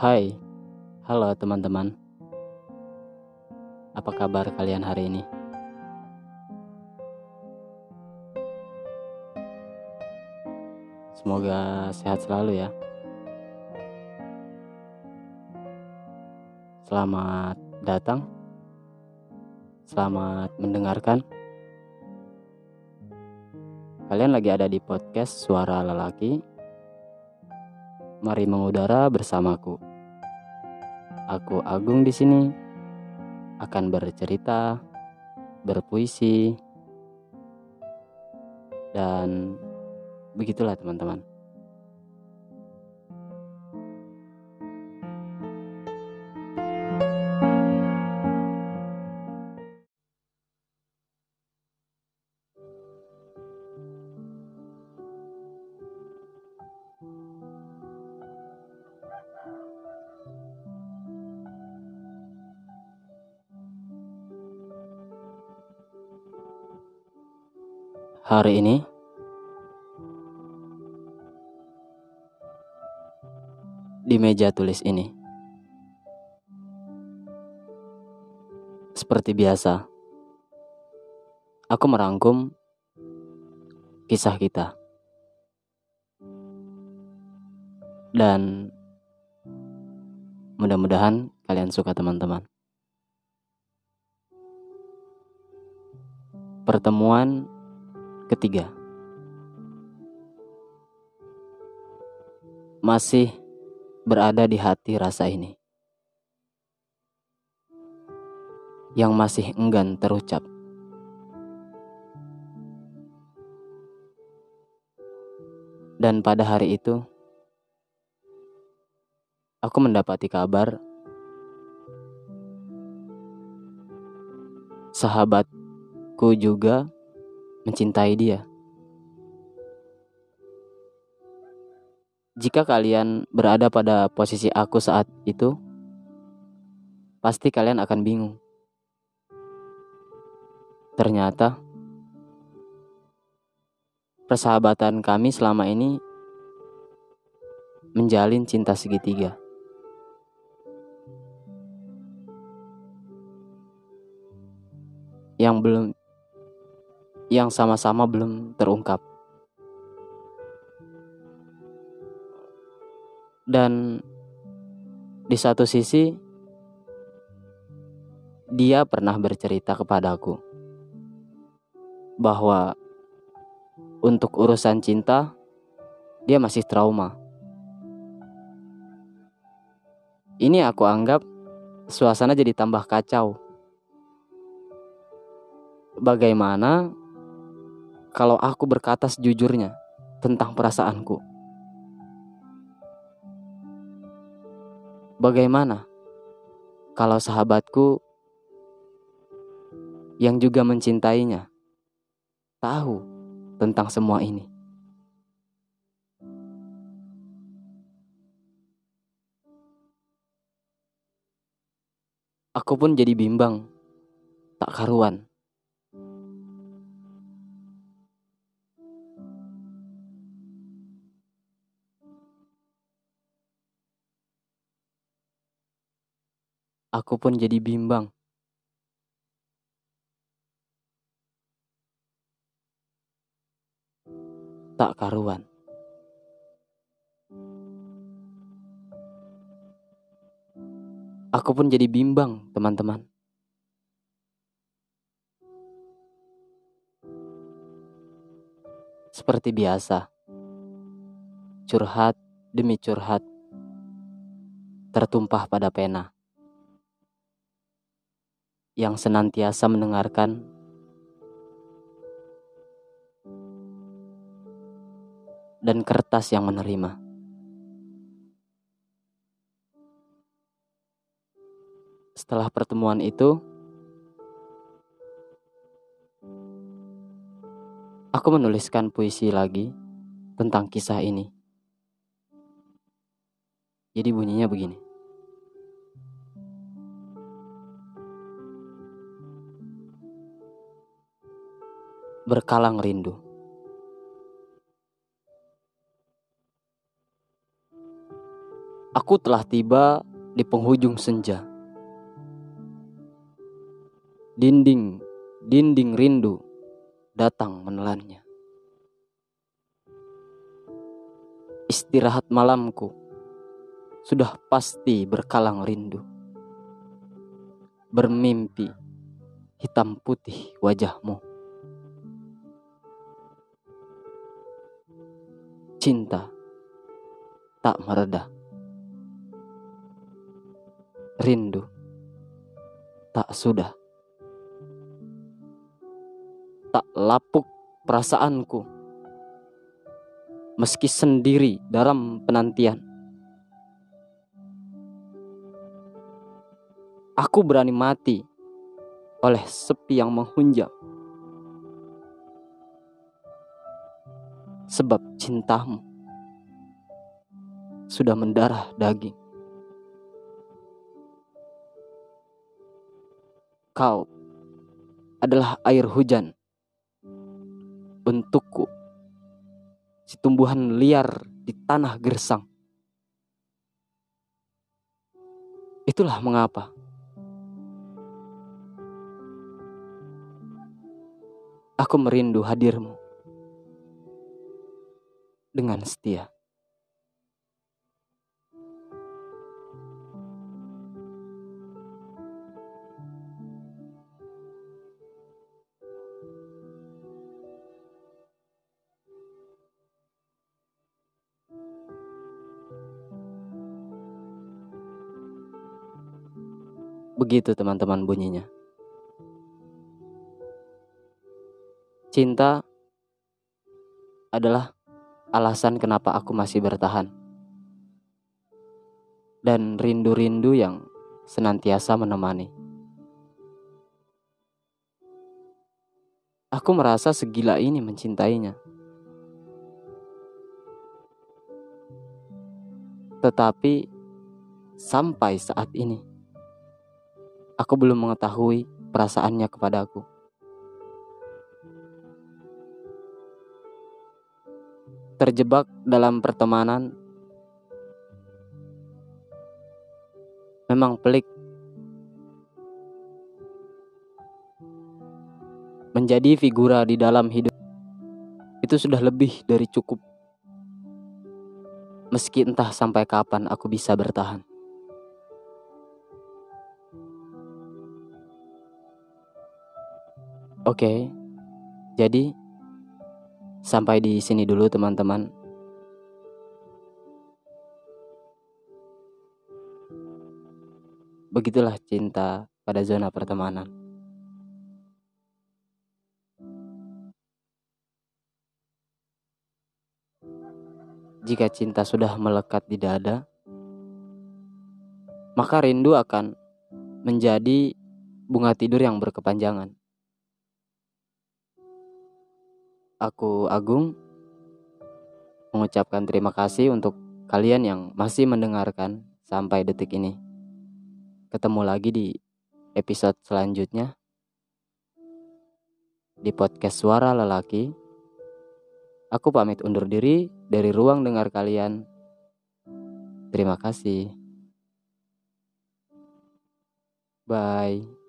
Hai, halo teman-teman. Apa kabar kalian hari ini? Semoga sehat selalu ya. Selamat datang. Selamat mendengarkan. Kalian lagi ada di podcast Suara Lelaki. Mari mengudara bersamaku. Aku Agung di sini akan bercerita, berpuisi, dan begitulah teman-teman. Hari ini. Di meja tulis ini. Seperti biasa aku merangkum kisah kita. Dan mudah-mudahan kalian suka teman-teman. Pertemuan ketiga. Masih berada di hati rasa ini. Yang masih enggan terucap. Dan pada hari itu, aku mendapati kabar sahabatku juga mencintai dia. Jika kalian berada pada posisi aku saat itu, pasti kalian akan bingung. Ternyata persahabatan kami selama ini menjalin cinta segitiga. Yang belum yang sama-sama belum terungkap. Dan di satu sisi dia pernah bercerita kepadaku bahwa untuk urusan cinta dia masih trauma. Ini aku anggap suasana jadi tambah kacau. Bagaimana kalau aku berkata sejujurnya tentang perasaanku. Bagaimana kalau sahabatku yang juga mencintainya tahu tentang semua ini? Aku pun jadi bimbang, tak karuan. Aku pun jadi bimbang. Tak karuan. Aku pun jadi bimbang, teman-teman. Seperti biasa, curhat demi curhat tertumpah pada pena yang senantiasa mendengarkan dan kertas yang menerima. Setelah pertemuan itu, aku menuliskan puisi lagi tentang kisah ini. Jadi bunyinya begini. Berkalang rindu. Aku telah tiba di penghujung senja. Dinding, dinding rindu datang menelannya. Istirahat malamku sudah pasti berkalang rindu. Bermimpi hitam putih wajahmu. Cinta tak meredah. Rindu tak sudah. Tak lapuk perasaanku meski sendiri dalam penantian. Aku berani mati oleh sepi yang menghunjam. Sebab cintamu sudah mendarah daging. Kau adalah air hujan untukku si tumbuhan liar di tanah gersang. Itulah mengapa aku merindu hadirmu dengan setia. Begitu teman-teman bunyinya. Cinta adalah alasan kenapa aku masih bertahan. Dan rindu-rindu yang senantiasa menemani. Aku merasa segila ini mencintainya. Tetapi sampai saat ini Aku belum mengetahui perasaannya kepadaku. Terjebak dalam pertemanan memang pelik. Menjadi figura di dalam hidup itu sudah lebih dari cukup. Meski entah sampai kapan aku bisa bertahan. Oke, jadi sampai di sini dulu teman-teman. Begitulah cinta pada zona pertemanan. Jika cinta sudah melekat di dada, maka rindu akan menjadi bunga tidur yang berkepanjangan. Aku Agung mengucapkan terima kasih untuk kalian yang masih mendengarkan sampai detik ini. Ketemu lagi di episode selanjutnya di podcast Suara Lelaki. Aku pamit undur diri dari ruang dengar kalian. Terima kasih. Bye.